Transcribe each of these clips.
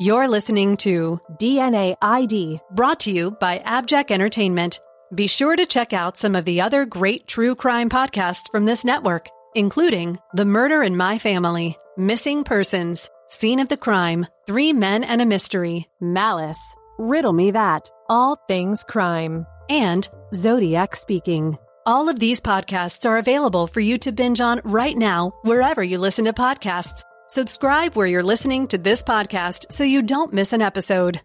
You're listening to DNA ID, brought to you by Abject Entertainment. Be sure to check out some of the other great true crime podcasts from this network, including The Murder in My Family, Missing Persons, Scene of the Crime, Three Men and a Mystery, Malice, Riddle Me That, All Things Crime, and Zodiac Speaking. All of these podcasts are available for you to binge on right now, wherever you listen to podcasts. Subscribe where you're listening to this podcast so you don't miss an episode.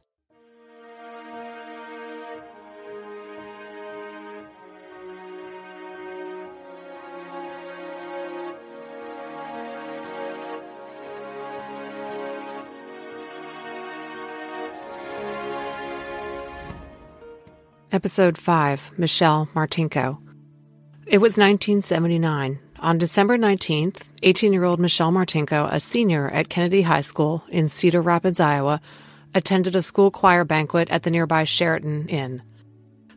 Episode 5 Michelle Martinko. It was 1979. On December 19th, 18 year old Michelle Martinko, a senior at Kennedy High School in Cedar Rapids, Iowa, attended a school choir banquet at the nearby Sheraton Inn.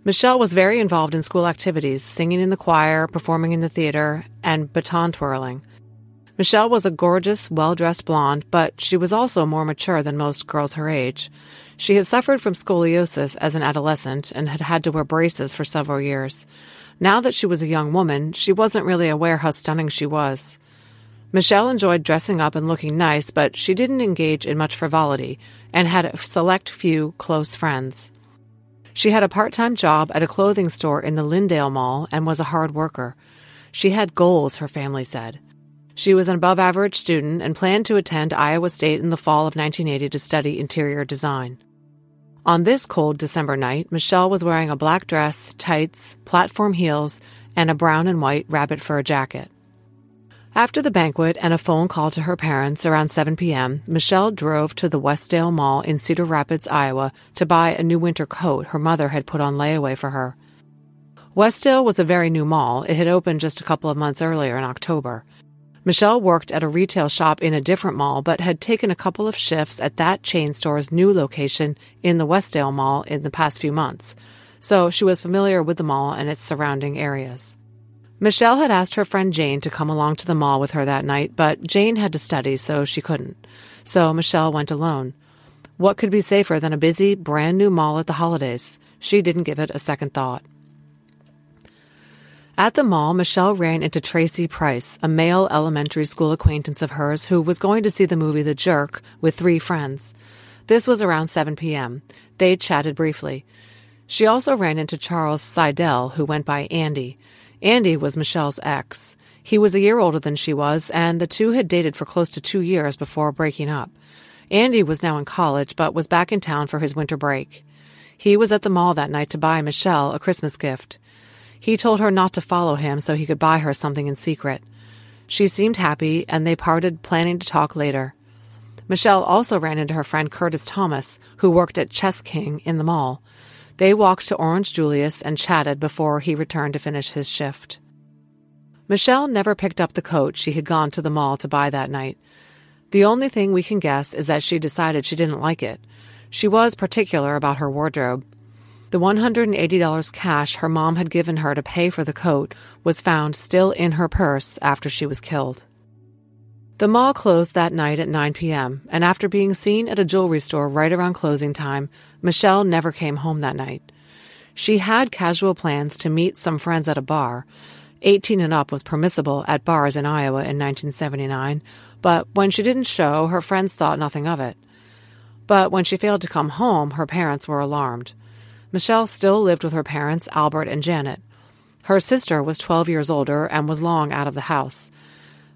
Michelle was very involved in school activities, singing in the choir, performing in the theater, and baton twirling. Michelle was a gorgeous, well dressed blonde, but she was also more mature than most girls her age. She had suffered from scoliosis as an adolescent and had had to wear braces for several years. Now that she was a young woman, she wasn't really aware how stunning she was. Michelle enjoyed dressing up and looking nice, but she didn't engage in much frivolity and had a select few close friends. She had a part time job at a clothing store in the Lindale Mall and was a hard worker. She had goals, her family said. She was an above average student and planned to attend Iowa State in the fall of 1980 to study interior design. On this cold December night, Michelle was wearing a black dress, tights, platform heels, and a brown and white rabbit fur jacket. After the banquet and a phone call to her parents around 7 p.m., Michelle drove to the Westdale Mall in Cedar Rapids, Iowa, to buy a new winter coat her mother had put on layaway for her. Westdale was a very new mall. It had opened just a couple of months earlier in October. Michelle worked at a retail shop in a different mall, but had taken a couple of shifts at that chain store's new location in the Westdale Mall in the past few months, so she was familiar with the mall and its surrounding areas. Michelle had asked her friend Jane to come along to the mall with her that night, but Jane had to study, so she couldn't. So Michelle went alone. What could be safer than a busy, brand new mall at the holidays? She didn't give it a second thought. At the mall, Michelle ran into Tracy Price, a male elementary school acquaintance of hers who was going to see the movie The Jerk with three friends. This was around 7 p.m. They chatted briefly. She also ran into Charles Seidel, who went by Andy. Andy was Michelle's ex. He was a year older than she was, and the two had dated for close to two years before breaking up. Andy was now in college, but was back in town for his winter break. He was at the mall that night to buy Michelle a Christmas gift. He told her not to follow him so he could buy her something in secret. She seemed happy, and they parted, planning to talk later. Michelle also ran into her friend Curtis Thomas, who worked at Chess King in the mall. They walked to Orange Julius and chatted before he returned to finish his shift. Michelle never picked up the coat she had gone to the mall to buy that night. The only thing we can guess is that she decided she didn't like it. She was particular about her wardrobe, the $180 cash her mom had given her to pay for the coat was found still in her purse after she was killed. The mall closed that night at 9 p.m., and after being seen at a jewelry store right around closing time, Michelle never came home that night. She had casual plans to meet some friends at a bar. 18 and up was permissible at bars in Iowa in 1979, but when she didn't show, her friends thought nothing of it. But when she failed to come home, her parents were alarmed. Michelle still lived with her parents, Albert and Janet. Her sister was 12 years older and was long out of the house.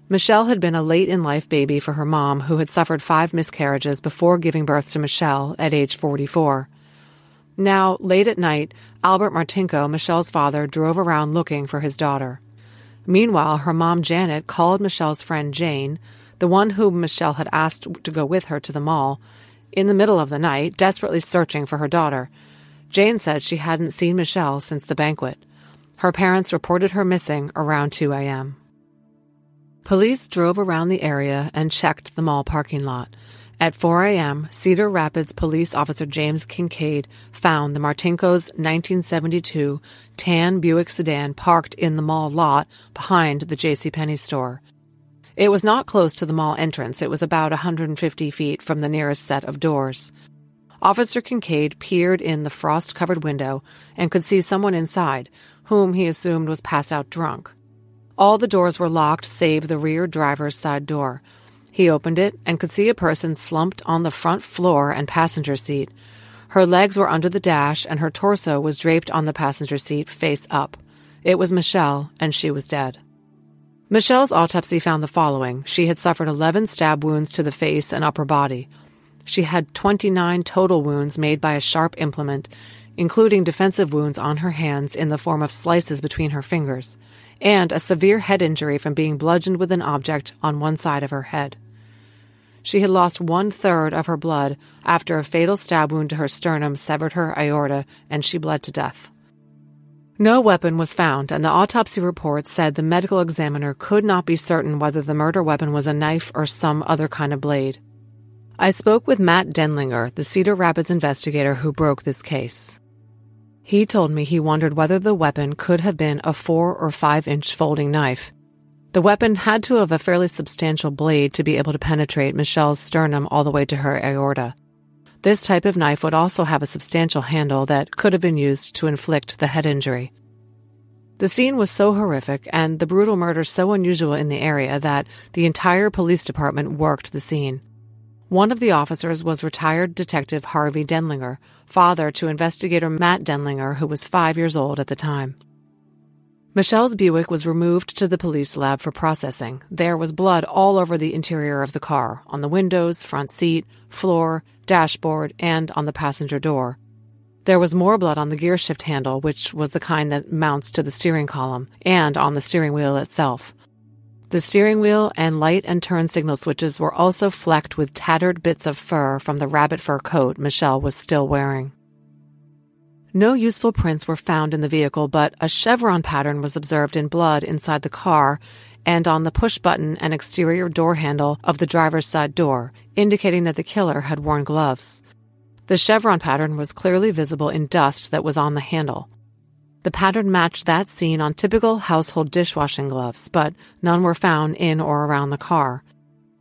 Michelle had been a late in life baby for her mom, who had suffered five miscarriages before giving birth to Michelle at age 44. Now, late at night, Albert Martinko, Michelle's father, drove around looking for his daughter. Meanwhile, her mom Janet called Michelle's friend Jane, the one whom Michelle had asked to go with her to the mall, in the middle of the night, desperately searching for her daughter. Jane said she hadn't seen Michelle since the banquet. Her parents reported her missing around 2 a.m. Police drove around the area and checked the mall parking lot. At 4 a.m., Cedar Rapids police officer James Kincaid found the Martinko's 1972 tan Buick sedan parked in the mall lot behind the JCPenney store. It was not close to the mall entrance. It was about 150 feet from the nearest set of doors. Officer Kincaid peered in the frost covered window and could see someone inside, whom he assumed was passed out drunk. All the doors were locked save the rear driver's side door. He opened it and could see a person slumped on the front floor and passenger seat. Her legs were under the dash and her torso was draped on the passenger seat face up. It was Michelle, and she was dead. Michelle's autopsy found the following. She had suffered 11 stab wounds to the face and upper body. She had 29 total wounds made by a sharp implement, including defensive wounds on her hands in the form of slices between her fingers and a severe head injury from being bludgeoned with an object on one side of her head. She had lost one third of her blood after a fatal stab wound to her sternum severed her aorta and she bled to death. No weapon was found, and the autopsy report said the medical examiner could not be certain whether the murder weapon was a knife or some other kind of blade. I spoke with Matt Denlinger, the Cedar Rapids investigator who broke this case. He told me he wondered whether the weapon could have been a four or five inch folding knife. The weapon had to have a fairly substantial blade to be able to penetrate Michelle's sternum all the way to her aorta. This type of knife would also have a substantial handle that could have been used to inflict the head injury. The scene was so horrific and the brutal murder so unusual in the area that the entire police department worked the scene. One of the officers was retired Detective Harvey Denlinger, father to investigator Matt Denlinger, who was five years old at the time. Michelle's Buick was removed to the police lab for processing. There was blood all over the interior of the car, on the windows, front seat, floor, dashboard, and on the passenger door. There was more blood on the gearshift handle, which was the kind that mounts to the steering column, and on the steering wheel itself. The steering wheel and light and turn signal switches were also flecked with tattered bits of fur from the rabbit fur coat Michelle was still wearing. No useful prints were found in the vehicle, but a chevron pattern was observed in blood inside the car and on the push button and exterior door handle of the driver's side door, indicating that the killer had worn gloves. The chevron pattern was clearly visible in dust that was on the handle. The pattern matched that seen on typical household dishwashing gloves, but none were found in or around the car.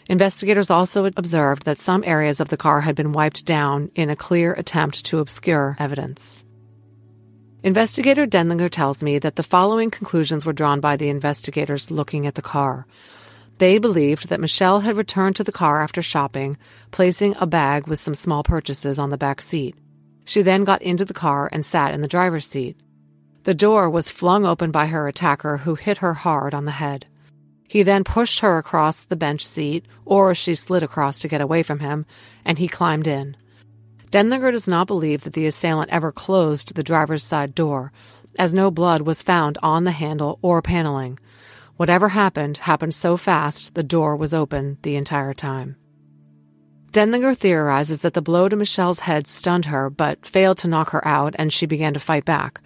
Investigators also observed that some areas of the car had been wiped down in a clear attempt to obscure evidence. Investigator Denlinger tells me that the following conclusions were drawn by the investigators looking at the car. They believed that Michelle had returned to the car after shopping, placing a bag with some small purchases on the back seat. She then got into the car and sat in the driver's seat. The door was flung open by her attacker, who hit her hard on the head. He then pushed her across the bench seat, or she slid across to get away from him, and he climbed in. Denlinger does not believe that the assailant ever closed the driver's side door, as no blood was found on the handle or paneling. Whatever happened, happened so fast the door was open the entire time. Denlinger theorizes that the blow to Michelle's head stunned her but failed to knock her out and she began to fight back.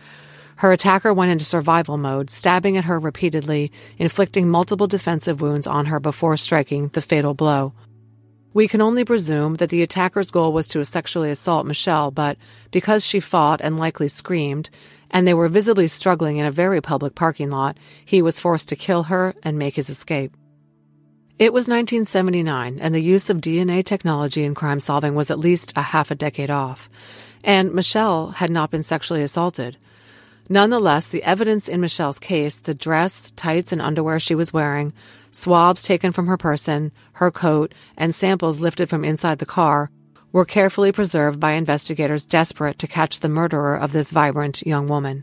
Her attacker went into survival mode, stabbing at her repeatedly, inflicting multiple defensive wounds on her before striking the fatal blow. We can only presume that the attacker's goal was to sexually assault Michelle, but because she fought and likely screamed, and they were visibly struggling in a very public parking lot, he was forced to kill her and make his escape. It was 1979, and the use of DNA technology in crime solving was at least a half a decade off, and Michelle had not been sexually assaulted. Nonetheless, the evidence in Michelle's case, the dress, tights, and underwear she was wearing, swabs taken from her person, her coat, and samples lifted from inside the car were carefully preserved by investigators desperate to catch the murderer of this vibrant young woman.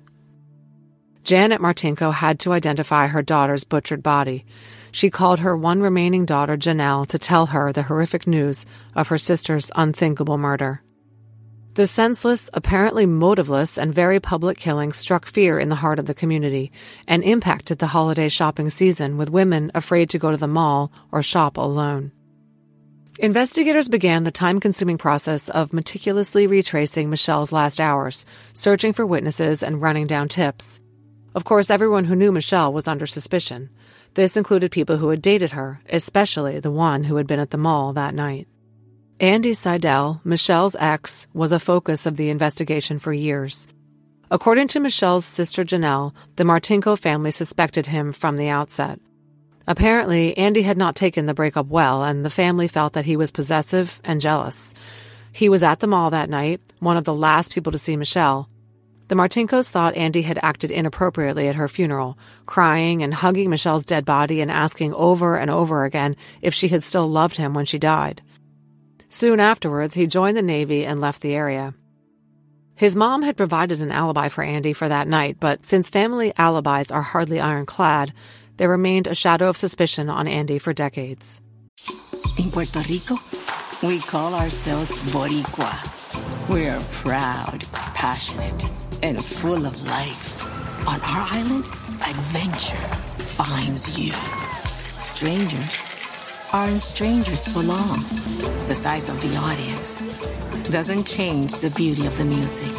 Janet Martinko had to identify her daughter's butchered body. She called her one remaining daughter, Janelle, to tell her the horrific news of her sister's unthinkable murder. The senseless, apparently motiveless, and very public killing struck fear in the heart of the community and impacted the holiday shopping season with women afraid to go to the mall or shop alone. Investigators began the time consuming process of meticulously retracing Michelle's last hours, searching for witnesses and running down tips. Of course, everyone who knew Michelle was under suspicion. This included people who had dated her, especially the one who had been at the mall that night. Andy Seidel, Michelle's ex, was a focus of the investigation for years. According to Michelle's sister Janelle, the Martinko family suspected him from the outset. Apparently, Andy had not taken the breakup well, and the family felt that he was possessive and jealous. He was at the mall that night, one of the last people to see Michelle, the Martinkos thought Andy had acted inappropriately at her funeral, crying and hugging Michelle's dead body and asking over and over again if she had still loved him when she died. Soon afterwards, he joined the Navy and left the area. His mom had provided an alibi for Andy for that night, but since family alibis are hardly ironclad, there remained a shadow of suspicion on Andy for decades. In Puerto Rico, we call ourselves Boricua. We're proud, passionate, and full of life. On our island, adventure finds you. Strangers aren't strangers for long. The size of the audience doesn't change the beauty of the music,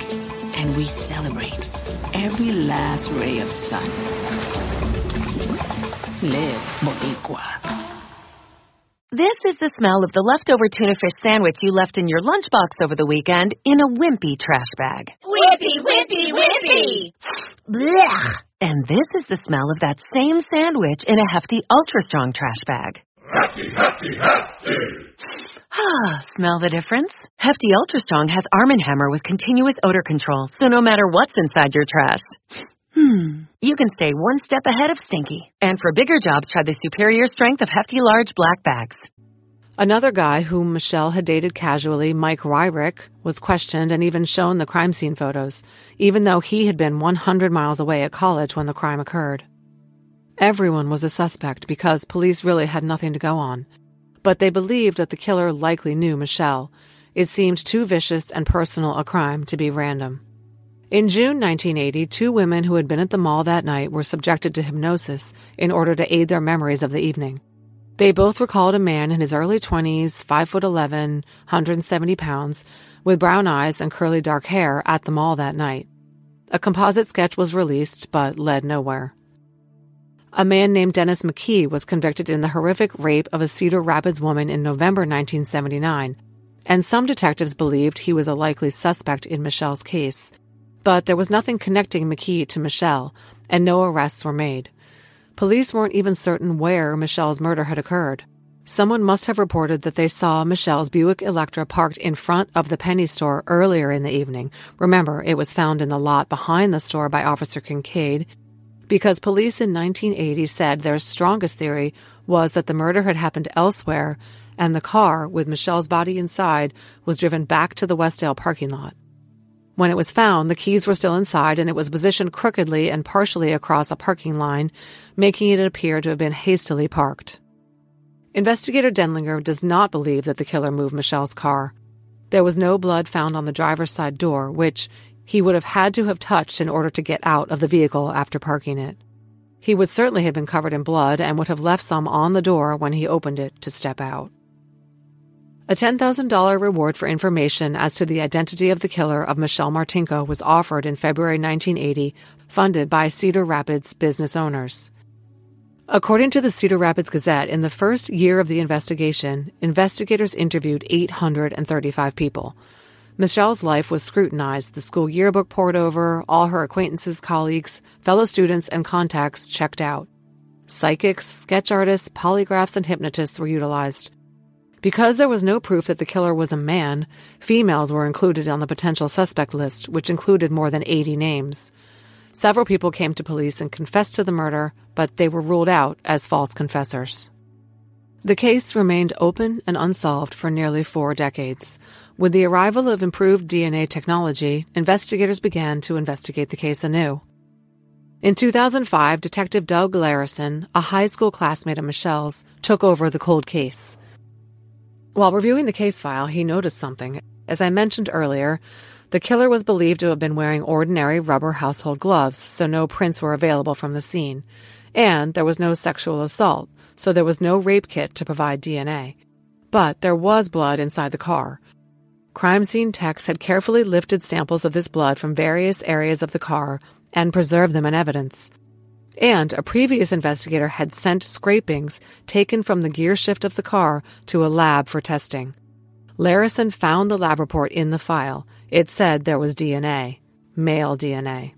and we celebrate every last ray of sun. Live Boricua. This is the smell of the leftover tuna fish sandwich you left in your lunchbox over the weekend in a wimpy trash bag. Wimpy, wimpy, wimpy! Blech! And this is the smell of that same sandwich in a hefty, ultra strong trash bag. Hefty, hefty, hefty! Ah, smell the difference? Hefty Ultra Strong has Arm & Hammer with continuous odor control, so no matter what's inside your trash, Hmm. You can stay one step ahead of Stinky. And for bigger jobs, try the superior strength of hefty large black bags. Another guy whom Michelle had dated casually, Mike Ryrick, was questioned and even shown the crime scene photos, even though he had been 100 miles away at college when the crime occurred. Everyone was a suspect because police really had nothing to go on. But they believed that the killer likely knew Michelle. It seemed too vicious and personal a crime to be random. In June 1980, two women who had been at the mall that night were subjected to hypnosis in order to aid their memories of the evening. They both recalled a man in his early 20s, 5 foot 11, 170 pounds, with brown eyes and curly dark hair at the mall that night. A composite sketch was released, but led nowhere. A man named Dennis McKee was convicted in the horrific rape of a Cedar Rapids woman in November 1979, and some detectives believed he was a likely suspect in Michelle's case but there was nothing connecting McKee to Michelle, and no arrests were made. Police weren't even certain where Michelle's murder had occurred. Someone must have reported that they saw Michelle's Buick Electra parked in front of the Penney store earlier in the evening. Remember, it was found in the lot behind the store by Officer Kincaid. Because police in 1980 said their strongest theory was that the murder had happened elsewhere and the car, with Michelle's body inside, was driven back to the Westdale parking lot. When it was found, the keys were still inside and it was positioned crookedly and partially across a parking line, making it appear to have been hastily parked. Investigator Denlinger does not believe that the killer moved Michelle's car. There was no blood found on the driver's side door, which he would have had to have touched in order to get out of the vehicle after parking it. He would certainly have been covered in blood and would have left some on the door when he opened it to step out. A $10,000 reward for information as to the identity of the killer of Michelle Martinko was offered in February 1980, funded by Cedar Rapids business owners. According to the Cedar Rapids Gazette, in the first year of the investigation, investigators interviewed 835 people. Michelle's life was scrutinized, the school yearbook poured over, all her acquaintances, colleagues, fellow students, and contacts checked out. Psychics, sketch artists, polygraphs, and hypnotists were utilized. Because there was no proof that the killer was a man, females were included on the potential suspect list, which included more than 80 names. Several people came to police and confessed to the murder, but they were ruled out as false confessors. The case remained open and unsolved for nearly four decades. With the arrival of improved DNA technology, investigators began to investigate the case anew. In 2005, Detective Doug Larison, a high school classmate of Michelle's, took over the cold case. While reviewing the case file, he noticed something. As I mentioned earlier, the killer was believed to have been wearing ordinary rubber household gloves, so no prints were available from the scene. And there was no sexual assault, so there was no rape kit to provide DNA. but there was blood inside the car. Crime scene techs had carefully lifted samples of this blood from various areas of the car and preserved them in evidence. And a previous investigator had sent scrapings taken from the gear shift of the car to a lab for testing. Larison found the lab report in the file. It said there was DNA, male DNA.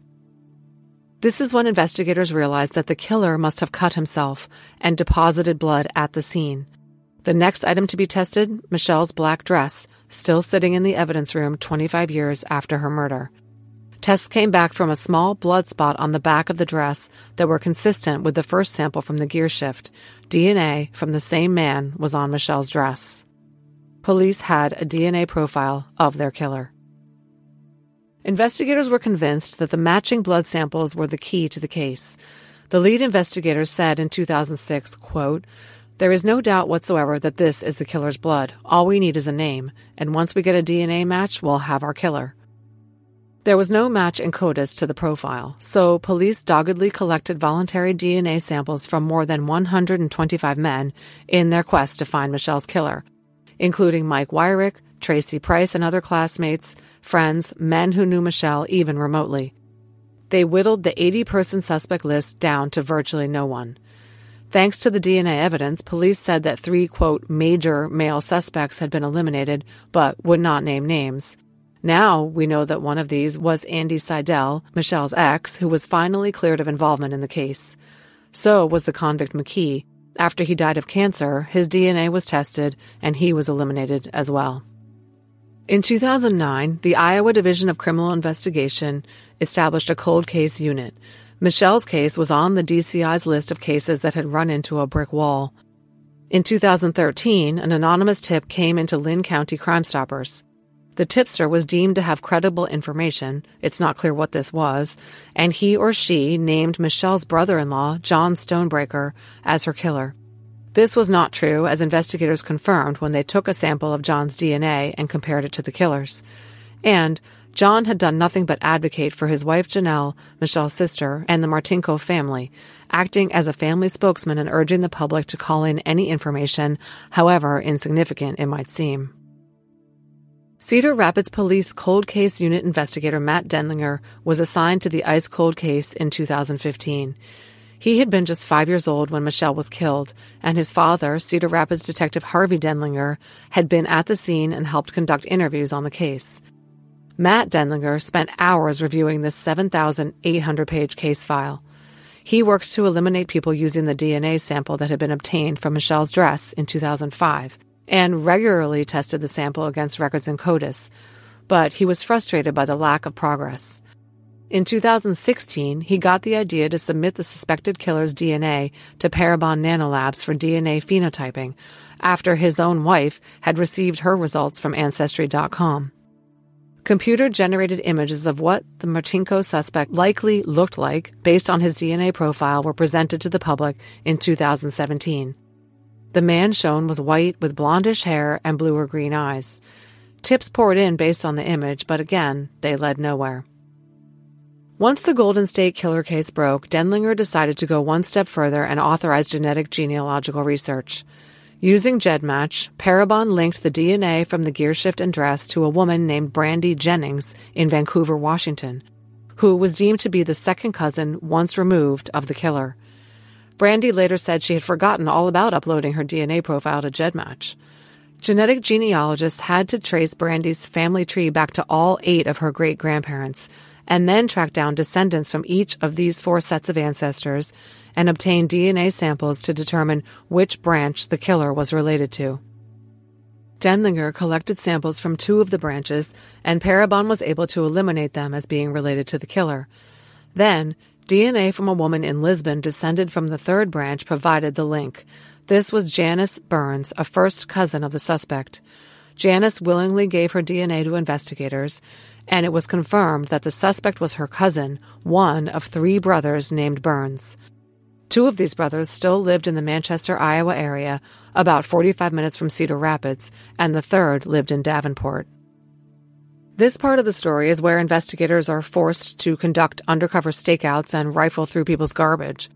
This is when investigators realized that the killer must have cut himself and deposited blood at the scene. The next item to be tested Michelle's black dress, still sitting in the evidence room 25 years after her murder. Tests came back from a small blood spot on the back of the dress that were consistent with the first sample from the gear shift. DNA from the same man was on Michelle's dress. Police had a DNA profile of their killer. Investigators were convinced that the matching blood samples were the key to the case. The lead investigator said in 2006, quote, there is no doubt whatsoever that this is the killer's blood. All we need is a name, and once we get a DNA match, we'll have our killer. There was no match in CODIS to the profile, so police doggedly collected voluntary DNA samples from more than 125 men in their quest to find Michelle's killer, including Mike Weyrich, Tracy Price, and other classmates, friends, men who knew Michelle even remotely. They whittled the 80 person suspect list down to virtually no one. Thanks to the DNA evidence, police said that three, quote, major male suspects had been eliminated, but would not name names. Now we know that one of these was Andy Seidel, Michelle's ex, who was finally cleared of involvement in the case. So was the convict McKee. After he died of cancer, his DNA was tested and he was eliminated as well. In 2009, the Iowa Division of Criminal Investigation established a cold case unit. Michelle's case was on the DCI's list of cases that had run into a brick wall. In 2013, an anonymous tip came into Linn County Crime Stoppers. The tipster was deemed to have credible information, it's not clear what this was, and he or she named Michelle's brother in law, John Stonebreaker, as her killer. This was not true, as investigators confirmed when they took a sample of John's DNA and compared it to the killer's. And John had done nothing but advocate for his wife Janelle, Michelle's sister, and the Martinko family, acting as a family spokesman and urging the public to call in any information, however insignificant it might seem. Cedar Rapids Police Cold Case Unit investigator Matt Denlinger was assigned to the ICE cold case in 2015. He had been just five years old when Michelle was killed, and his father, Cedar Rapids Detective Harvey Denlinger, had been at the scene and helped conduct interviews on the case. Matt Denlinger spent hours reviewing this 7,800 page case file. He worked to eliminate people using the DNA sample that had been obtained from Michelle's dress in 2005 and regularly tested the sample against records in CODIS, but he was frustrated by the lack of progress. In 2016, he got the idea to submit the suspected killer's DNA to Parabon Nanolabs for DNA phenotyping after his own wife had received her results from Ancestry.com. Computer generated images of what the Martinko suspect likely looked like based on his DNA profile were presented to the public in 2017. The man shown was white with blondish hair and blue or green eyes. Tips poured in based on the image, but again, they led nowhere. Once the Golden State Killer case broke, Denlinger decided to go one step further and authorize genetic genealogical research. Using GEDmatch, Parabon linked the DNA from the gearshift and dress to a woman named Brandy Jennings in Vancouver, Washington, who was deemed to be the second cousin once removed of the killer. Brandy later said she had forgotten all about uploading her DNA profile to GEDmatch. Genetic genealogists had to trace Brandy's family tree back to all eight of her great grandparents, and then track down descendants from each of these four sets of ancestors and obtain DNA samples to determine which branch the killer was related to. Denlinger collected samples from two of the branches, and Parabon was able to eliminate them as being related to the killer. Then, DNA from a woman in Lisbon descended from the third branch provided the link. This was Janice Burns, a first cousin of the suspect. Janice willingly gave her DNA to investigators, and it was confirmed that the suspect was her cousin, one of three brothers named Burns. Two of these brothers still lived in the Manchester, Iowa area, about 45 minutes from Cedar Rapids, and the third lived in Davenport. This part of the story is where investigators are forced to conduct undercover stakeouts and rifle through people's garbage.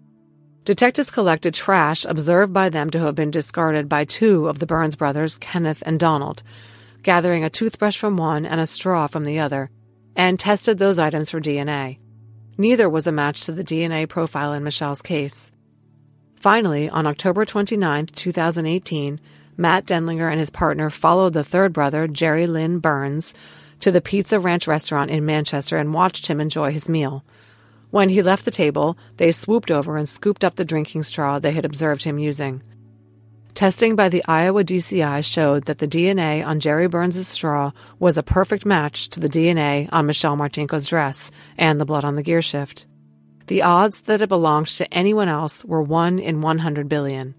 Detectives collected trash observed by them to have been discarded by two of the Burns brothers, Kenneth and Donald, gathering a toothbrush from one and a straw from the other, and tested those items for DNA. Neither was a match to the DNA profile in Michelle's case. Finally, on October 29, 2018, Matt Denlinger and his partner followed the third brother, Jerry Lynn Burns, to the Pizza Ranch restaurant in Manchester and watched him enjoy his meal. When he left the table, they swooped over and scooped up the drinking straw they had observed him using. Testing by the Iowa DCI showed that the DNA on Jerry Burns' straw was a perfect match to the DNA on Michelle Martinko's dress and the blood on the gearshift. The odds that it belonged to anyone else were 1 in 100 billion.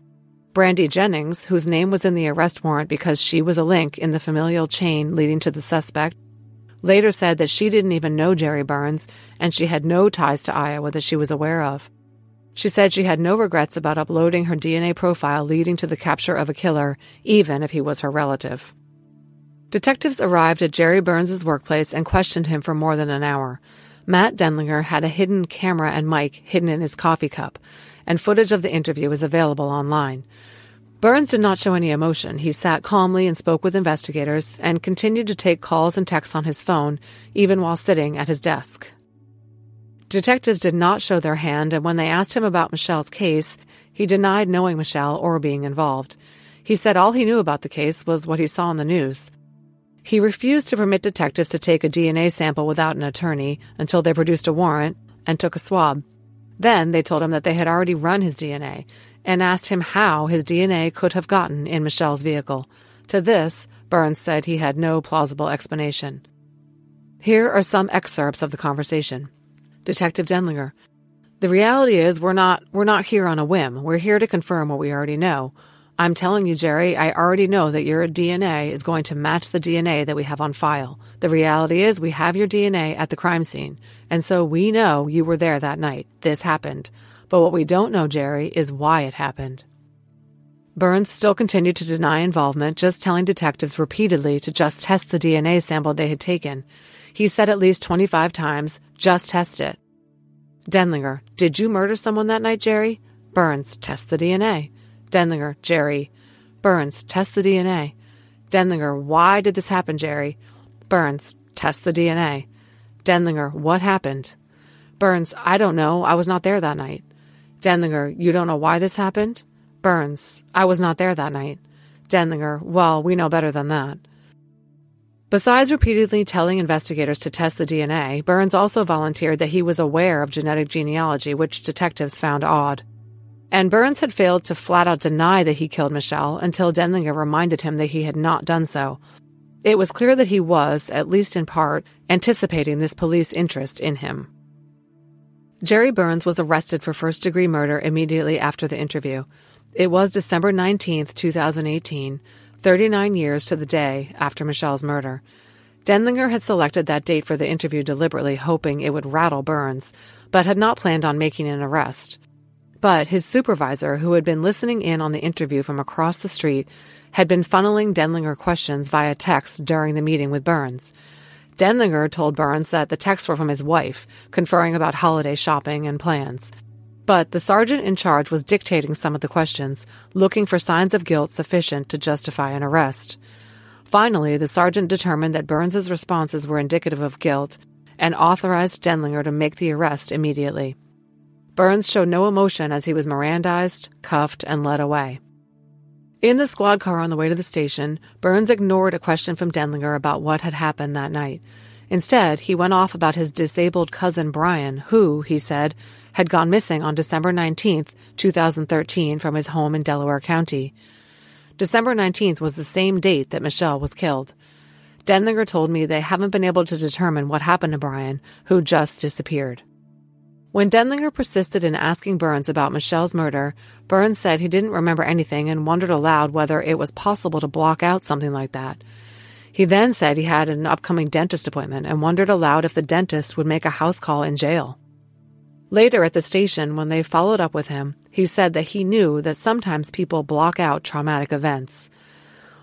Brandy Jennings, whose name was in the arrest warrant because she was a link in the familial chain leading to the suspect, later said that she didn't even know Jerry Burns and she had no ties to Iowa that she was aware of. She said she had no regrets about uploading her DNA profile leading to the capture of a killer, even if he was her relative. Detectives arrived at Jerry Burns' workplace and questioned him for more than an hour. Matt Denlinger had a hidden camera and mic hidden in his coffee cup, and footage of the interview is available online. Burns did not show any emotion. He sat calmly and spoke with investigators and continued to take calls and texts on his phone, even while sitting at his desk. Detectives did not show their hand, and when they asked him about Michelle's case, he denied knowing Michelle or being involved. He said all he knew about the case was what he saw on the news. He refused to permit detectives to take a DNA sample without an attorney until they produced a warrant and took a swab. Then they told him that they had already run his DNA and asked him how his DNA could have gotten in Michelle's vehicle. To this, Burns said he had no plausible explanation. Here are some excerpts of the conversation. Detective Denlinger. The reality is we're not we're not here on a whim. We're here to confirm what we already know. I'm telling you, Jerry, I already know that your DNA is going to match the DNA that we have on file. The reality is we have your DNA at the crime scene, and so we know you were there that night. This happened. But what we don't know, Jerry, is why it happened. Burns still continued to deny involvement, just telling detectives repeatedly to just test the DNA sample they had taken. He said at least 25 times, just test it. Denlinger, did you murder someone that night, Jerry? Burns, test the DNA. Denlinger, Jerry. Burns, test the DNA. Denlinger, why did this happen, Jerry? Burns, test the DNA. Denlinger, what happened? Burns, I don't know. I was not there that night. Denlinger, you don't know why this happened? Burns, I was not there that night. Denlinger, well, we know better than that. Besides repeatedly telling investigators to test the DNA, Burns also volunteered that he was aware of genetic genealogy, which detectives found odd. And Burns had failed to flat out deny that he killed Michelle until Denlinger reminded him that he had not done so. It was clear that he was, at least in part, anticipating this police interest in him. Jerry Burns was arrested for first degree murder immediately after the interview. It was December 19, 2018, 39 years to the day after Michelle's murder. Denlinger had selected that date for the interview deliberately, hoping it would rattle Burns, but had not planned on making an arrest. But his supervisor, who had been listening in on the interview from across the street, had been funneling Denlinger questions via text during the meeting with Burns. Denlinger told Burns that the texts were from his wife, conferring about holiday shopping and plans. But the sergeant in charge was dictating some of the questions, looking for signs of guilt sufficient to justify an arrest. Finally, the sergeant determined that Burns's responses were indicative of guilt and authorized Denlinger to make the arrest immediately. Burns showed no emotion as he was Mirandized, cuffed, and led away. In the squad car on the way to the station, Burns ignored a question from Denlinger about what had happened that night. Instead, he went off about his disabled cousin Brian, who, he said, had gone missing on December 19, 2013, from his home in Delaware County. December 19th was the same date that Michelle was killed. Denlinger told me they haven't been able to determine what happened to Brian, who just disappeared. When Denlinger persisted in asking Burns about Michelle's murder, Burns said he didn't remember anything and wondered aloud whether it was possible to block out something like that. He then said he had an upcoming dentist appointment and wondered aloud if the dentist would make a house call in jail. Later at the station, when they followed up with him, he said that he knew that sometimes people block out traumatic events.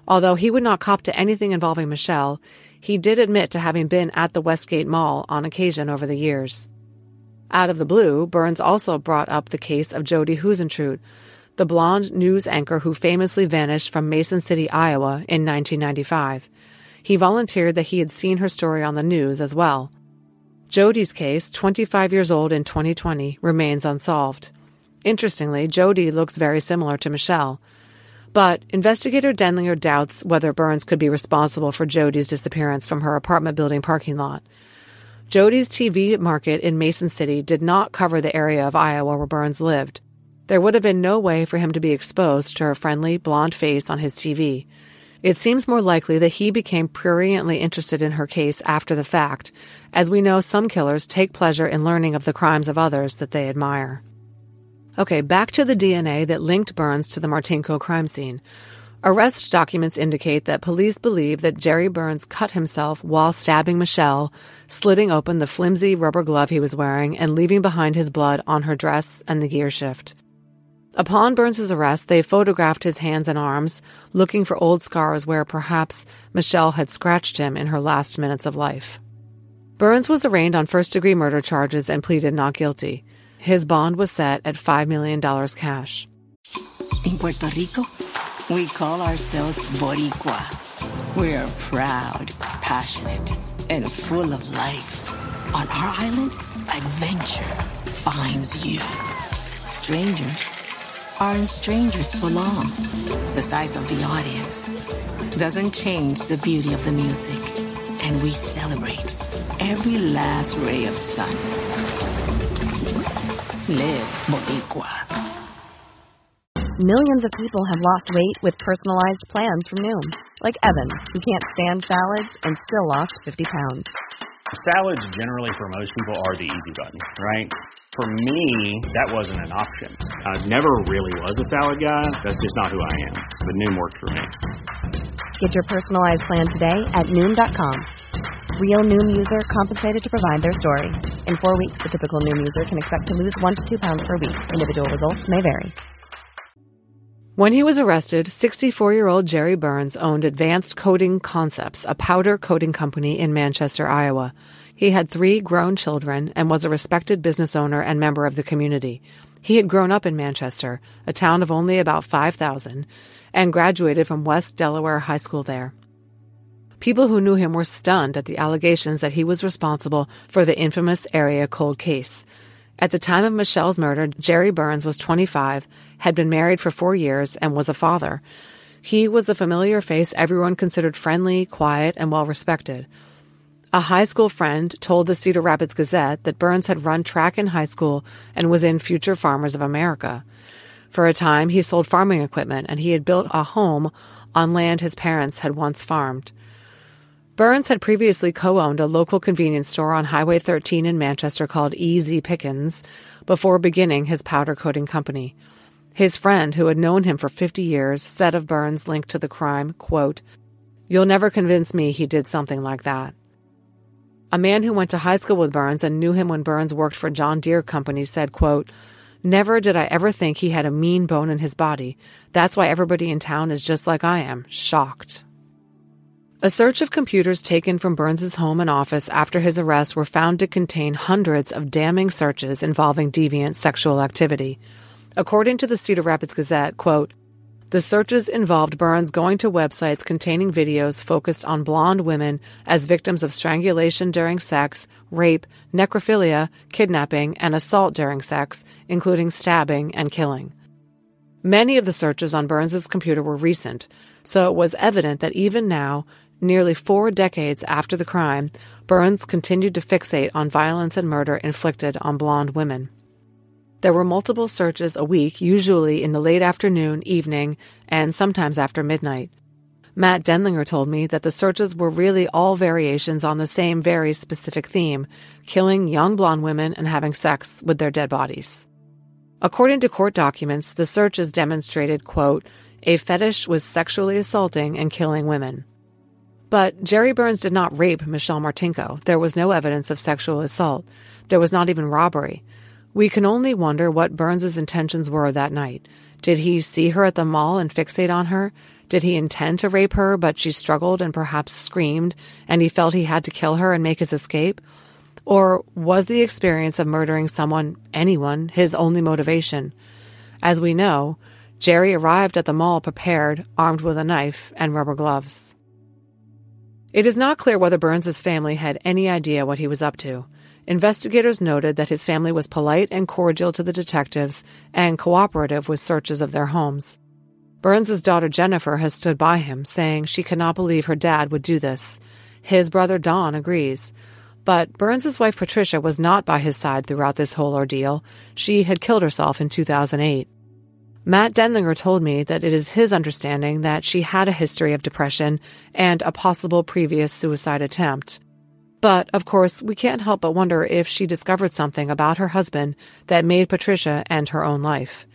Although he would not cop to anything involving Michelle, he did admit to having been at the Westgate Mall on occasion over the years. Out of the blue, Burns also brought up the case of Jodi Huisentruit, the blonde news anchor who famously vanished from Mason City, Iowa in 1995. He volunteered that he had seen her story on the news as well. Jodi's case, 25 years old in 2020, remains unsolved. Interestingly, Jodi looks very similar to Michelle. But investigator Denlinger doubts whether Burns could be responsible for Jodi's disappearance from her apartment building parking lot. Jodi's TV market in Mason City did not cover the area of Iowa where Burns lived. There would have been no way for him to be exposed to her friendly, blonde face on his TV. It seems more likely that he became pruriently interested in her case after the fact, as we know some killers take pleasure in learning of the crimes of others that they admire. Okay, back to the DNA that linked Burns to the Martinko crime scene. Arrest documents indicate that police believe that Jerry Burns cut himself while stabbing Michelle, slitting open the flimsy rubber glove he was wearing and leaving behind his blood on her dress and the gear shift. Upon Burns's arrest, they photographed his hands and arms, looking for old scars where perhaps Michelle had scratched him in her last minutes of life. Burns was arraigned on first degree murder charges and pleaded not guilty. His bond was set at $5 million cash. In Puerto Rico, we call ourselves Boricua. We're proud, passionate, and full of life. On our island, adventure finds you. Strangers aren't strangers for long. The size of the audience doesn't change the beauty of the music, and we celebrate every last ray of sun. Live Boricua. Millions of people have lost weight with personalized plans from Noom, like Evan, who can't stand salads and still lost 50 pounds. Salads, generally, for most people, are the easy button, right? For me, that wasn't an option. I never really was a salad guy. That's just not who I am. But Noom worked for me. Get your personalized plan today at Noom.com. Real Noom user compensated to provide their story. In four weeks, the typical Noom user can expect to lose one to two pounds per week. Individual results may vary. When he was arrested, 64 year old Jerry Burns owned Advanced Coating Concepts, a powder coating company in Manchester, Iowa. He had three grown children and was a respected business owner and member of the community. He had grown up in Manchester, a town of only about 5,000, and graduated from West Delaware High School there. People who knew him were stunned at the allegations that he was responsible for the infamous area cold case. At the time of Michelle's murder, Jerry Burns was 25, had been married for four years, and was a father. He was a familiar face everyone considered friendly, quiet, and well respected. A high school friend told the Cedar Rapids Gazette that Burns had run track in high school and was in Future Farmers of America. For a time, he sold farming equipment and he had built a home on land his parents had once farmed. Burns had previously co owned a local convenience store on Highway 13 in Manchester called Easy Pickens before beginning his powder coating company. His friend, who had known him for 50 years, said of Burns' link to the crime, quote, You'll never convince me he did something like that. A man who went to high school with Burns and knew him when Burns worked for John Deere Company said, quote, Never did I ever think he had a mean bone in his body. That's why everybody in town is just like I am, shocked. A search of computers taken from Burns's home and office after his arrest were found to contain hundreds of damning searches involving deviant sexual activity. According to the Cedar Rapids Gazette, quote, the searches involved Burns going to websites containing videos focused on blonde women as victims of strangulation during sex, rape, necrophilia, kidnapping, and assault during sex, including stabbing and killing. Many of the searches on Burns's computer were recent, so it was evident that even now, Nearly four decades after the crime, Burns continued to fixate on violence and murder inflicted on blonde women. There were multiple searches a week, usually in the late afternoon, evening, and sometimes after midnight. Matt Denlinger told me that the searches were really all variations on the same very specific theme killing young blonde women and having sex with their dead bodies. According to court documents, the searches demonstrated, quote, a fetish with sexually assaulting and killing women. But Jerry Burns did not rape Michelle Martinko. There was no evidence of sexual assault. There was not even robbery. We can only wonder what Burns's intentions were that night. Did he see her at the mall and fixate on her? Did he intend to rape her, but she struggled and perhaps screamed, and he felt he had to kill her and make his escape? Or was the experience of murdering someone, anyone, his only motivation? As we know, Jerry arrived at the mall prepared, armed with a knife and rubber gloves. It is not clear whether Burns's family had any idea what he was up to. Investigators noted that his family was polite and cordial to the detectives and cooperative with searches of their homes. Burns's daughter Jennifer has stood by him, saying she cannot believe her dad would do this. His brother Don agrees. But Burns's wife Patricia was not by his side throughout this whole ordeal. She had killed herself in 2008. Matt Denlinger told me that it is his understanding that she had a history of depression and a possible previous suicide attempt. But, of course, we can't help but wonder if she discovered something about her husband that made Patricia end her own life.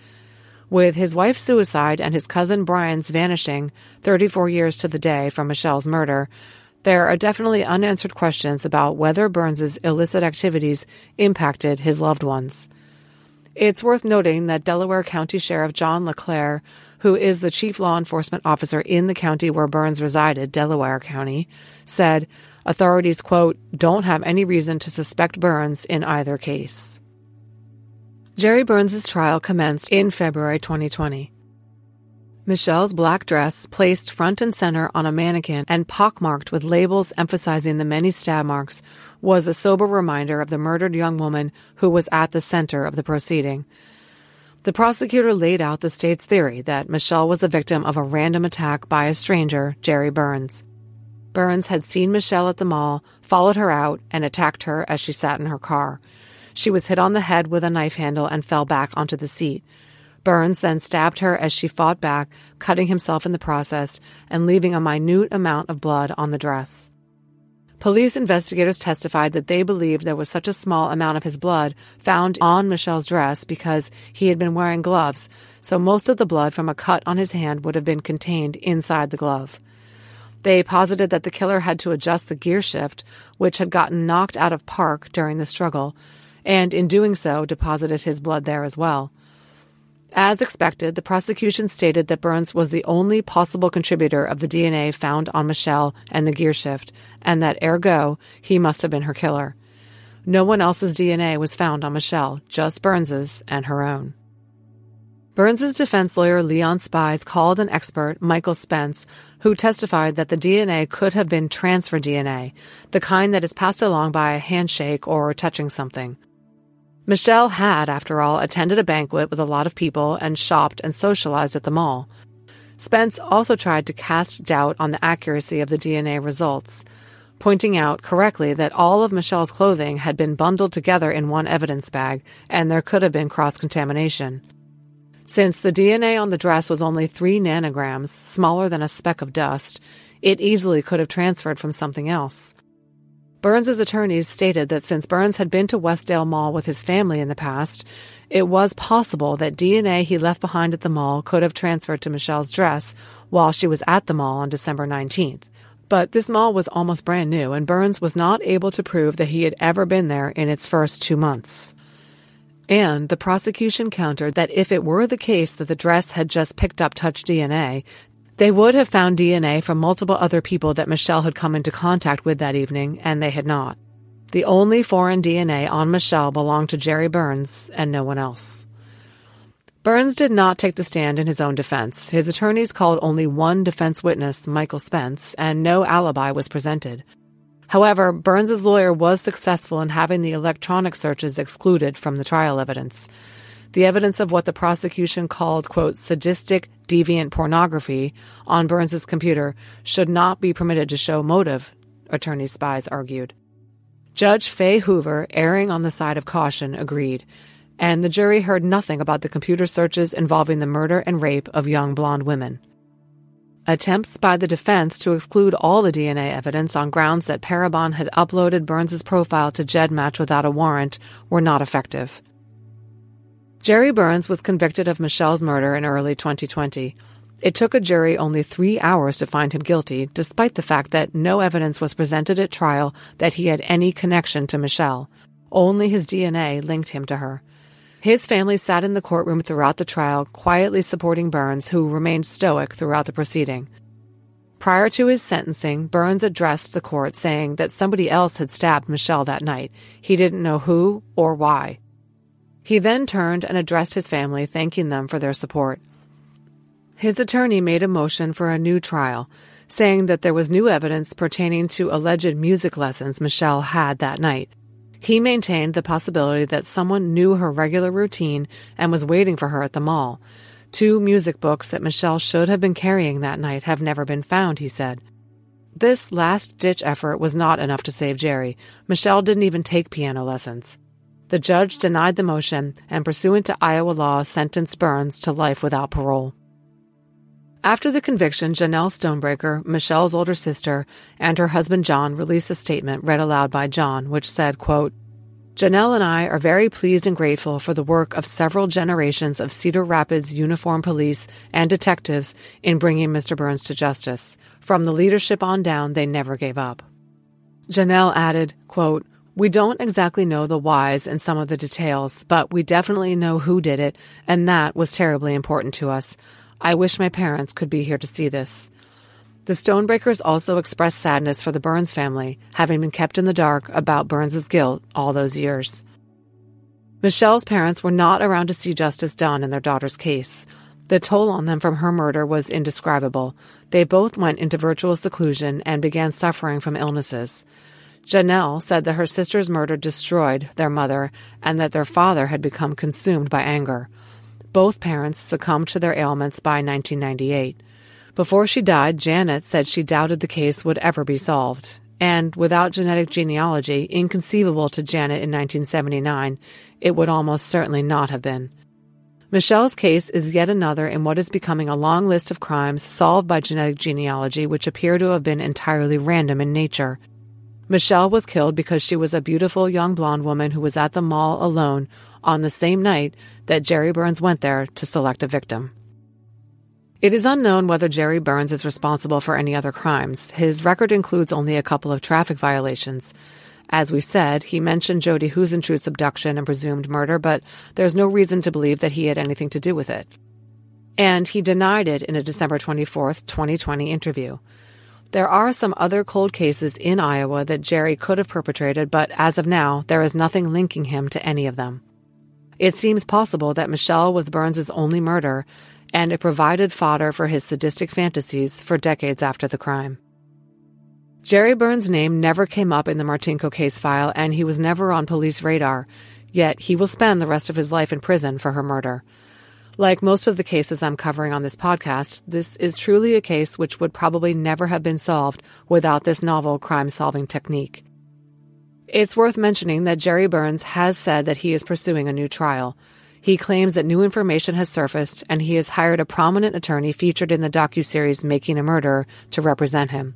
With his wife's suicide and his cousin Brian's vanishing 34 years to the day from Michelle's murder, there are definitely unanswered questions about whether Burns's illicit activities impacted his loved ones. It's worth noting that Delaware County Sheriff John LeClaire, who is the chief law enforcement officer in the county where Burns resided, Delaware County, said authorities, quote, don't have any reason to suspect Burns in either case. Jerry Burns' trial commenced in February 2020. Michelle's black dress, placed front and center on a mannequin and pockmarked with labels emphasizing the many stab marks, was a sober reminder of the murdered young woman who was at the center of the proceeding. The prosecutor laid out the state's theory that Michelle was the victim of a random attack by a stranger, Jerry Burns. Burns had seen Michelle at the mall, followed her out, and attacked her as she sat in her car. She was hit on the head with a knife handle and fell back onto the seat. Burns then stabbed her as she fought back, cutting himself in the process and leaving a minute amount of blood on the dress. Police investigators testified that they believed there was such a small amount of his blood found on Michelle's dress because he had been wearing gloves, so most of the blood from a cut on his hand would have been contained inside the glove. They posited that the killer had to adjust the gear shift, which had gotten knocked out of park during the struggle, and in doing so deposited his blood there as well. As expected, the prosecution stated that Burns was the only possible contributor of the DNA found on Michelle and the gearshift, and that ergo, he must have been her killer. No one else's DNA was found on Michelle, just Burns's and her own. Burns's defense lawyer Leon Spies called an expert, Michael Spence, who testified that the DNA could have been transfer DNA, the kind that is passed along by a handshake or touching something. Michelle had, after all, attended a banquet with a lot of people and shopped and socialized at the mall. Spence also tried to cast doubt on the accuracy of the DNA results, pointing out correctly that all of Michelle's clothing had been bundled together in one evidence bag and there could have been cross contamination. Since the DNA on the dress was only three nanograms, smaller than a speck of dust, it easily could have transferred from something else. Burns's attorneys stated that since Burns had been to Westdale Mall with his family in the past, it was possible that DNA he left behind at the mall could have transferred to Michelle's dress while she was at the mall on December 19th. But this mall was almost brand new, and Burns was not able to prove that he had ever been there in its first two months. And the prosecution countered that if it were the case that the dress had just picked up touch DNA, they would have found DNA from multiple other people that Michelle had come into contact with that evening, and they had not. The only foreign DNA on Michelle belonged to Jerry Burns and no one else. Burns did not take the stand in his own defense. His attorneys called only one defense witness, Michael Spence, and no alibi was presented. However, Burns's lawyer was successful in having the electronic searches excluded from the trial evidence. The evidence of what the prosecution called, quote, sadistic deviant pornography on Burns's computer should not be permitted to show motive, attorney Spies argued. Judge Fae Hoover, erring on the side of caution, agreed, and the jury heard nothing about the computer searches involving the murder and rape of young blonde women. Attempts by the defense to exclude all the DNA evidence on grounds that Parabon had uploaded Burns's profile to GEDmatch without a warrant were not effective. Jerry Burns was convicted of Michelle's murder in early 2020. It took a jury only three hours to find him guilty, despite the fact that no evidence was presented at trial that he had any connection to Michelle. Only his DNA linked him to her. His family sat in the courtroom throughout the trial, quietly supporting Burns, who remained stoic throughout the proceeding. Prior to his sentencing, Burns addressed the court saying that somebody else had stabbed Michelle that night. He didn't know who or why. He then turned and addressed his family, thanking them for their support. His attorney made a motion for a new trial, saying that there was new evidence pertaining to alleged music lessons Michelle had that night. He maintained the possibility that someone knew her regular routine and was waiting for her at the mall. Two music books that Michelle should have been carrying that night have never been found, he said. This last ditch effort was not enough to save Jerry. Michelle didn't even take piano lessons. The judge denied the motion and, pursuant to Iowa law, sentenced Burns to life without parole. After the conviction, Janelle Stonebraker, Michelle's older sister, and her husband John released a statement read aloud by John, which said, quote, Janelle and I are very pleased and grateful for the work of several generations of Cedar Rapids uniformed police and detectives in bringing Mr. Burns to justice. From the leadership on down, they never gave up. Janelle added, quote, we don't exactly know the whys and some of the details, but we definitely know who did it, and that was terribly important to us. I wish my parents could be here to see this. The Stonebrakers also expressed sadness for the Burns family, having been kept in the dark about Burns's guilt all those years. Michelle's parents were not around to see justice done in their daughter's case. The toll on them from her murder was indescribable. They both went into virtual seclusion and began suffering from illnesses. Janelle said that her sister's murder destroyed their mother and that their father had become consumed by anger. Both parents succumbed to their ailments by 1998. Before she died, Janet said she doubted the case would ever be solved. And without genetic genealogy, inconceivable to Janet in 1979, it would almost certainly not have been. Michelle's case is yet another in what is becoming a long list of crimes solved by genetic genealogy which appear to have been entirely random in nature. Michelle was killed because she was a beautiful young blonde woman who was at the mall alone on the same night that Jerry Burns went there to select a victim. It is unknown whether Jerry Burns is responsible for any other crimes. His record includes only a couple of traffic violations. As we said, he mentioned Jodi Huisentruit's abduction and presumed murder, but there's no reason to believe that he had anything to do with it. And he denied it in a December 24, 2020 interview. There are some other cold cases in Iowa that Jerry could have perpetrated, but as of now, there is nothing linking him to any of them. It seems possible that Michelle was Burns's only murder, and it provided fodder for his sadistic fantasies for decades after the crime. Jerry Burns' name never came up in the Martinko case file, and he was never on police radar, yet he will spend the rest of his life in prison for her murder. Like most of the cases I'm covering on this podcast, this is truly a case which would probably never have been solved without this novel crime solving technique. It's worth mentioning that Jerry Burns has said that he is pursuing a new trial. He claims that new information has surfaced and he has hired a prominent attorney featured in the docuseries Making a Murderer to represent him.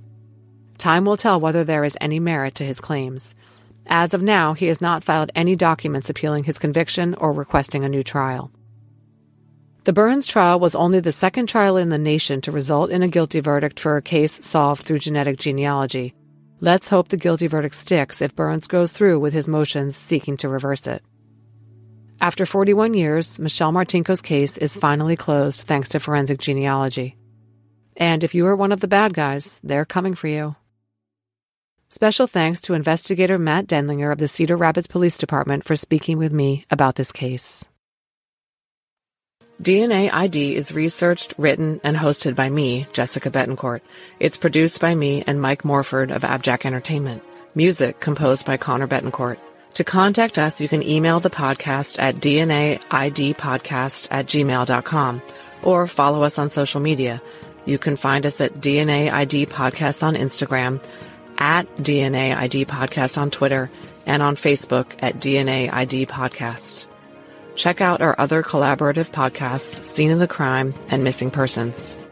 Time will tell whether there is any merit to his claims. As of now, he has not filed any documents appealing his conviction or requesting a new trial. The Burns trial was only the second trial in the nation to result in a guilty verdict for a case solved through genetic genealogy. Let's hope the guilty verdict sticks if Burns goes through with his motions seeking to reverse it. After 41 years, Michelle Martinko's case is finally closed thanks to forensic genealogy. And if you are one of the bad guys, they're coming for you. Special thanks to investigator Matt Denlinger of the Cedar Rapids Police Department for speaking with me about this case. DNA ID is researched, written, and hosted by me, Jessica Betancourt. It's produced by me and Mike Morford of Abjack Entertainment. Music composed by Connor Betancourt. To contact us, you can email the podcast at dnaidpodcast at gmail.com or follow us on social media. You can find us at DNA ID Podcast on Instagram, at DNA ID Podcast on Twitter, and on Facebook at DNA ID Podcast. Check out our other collaborative podcasts, Scene of the Crime and Missing Persons.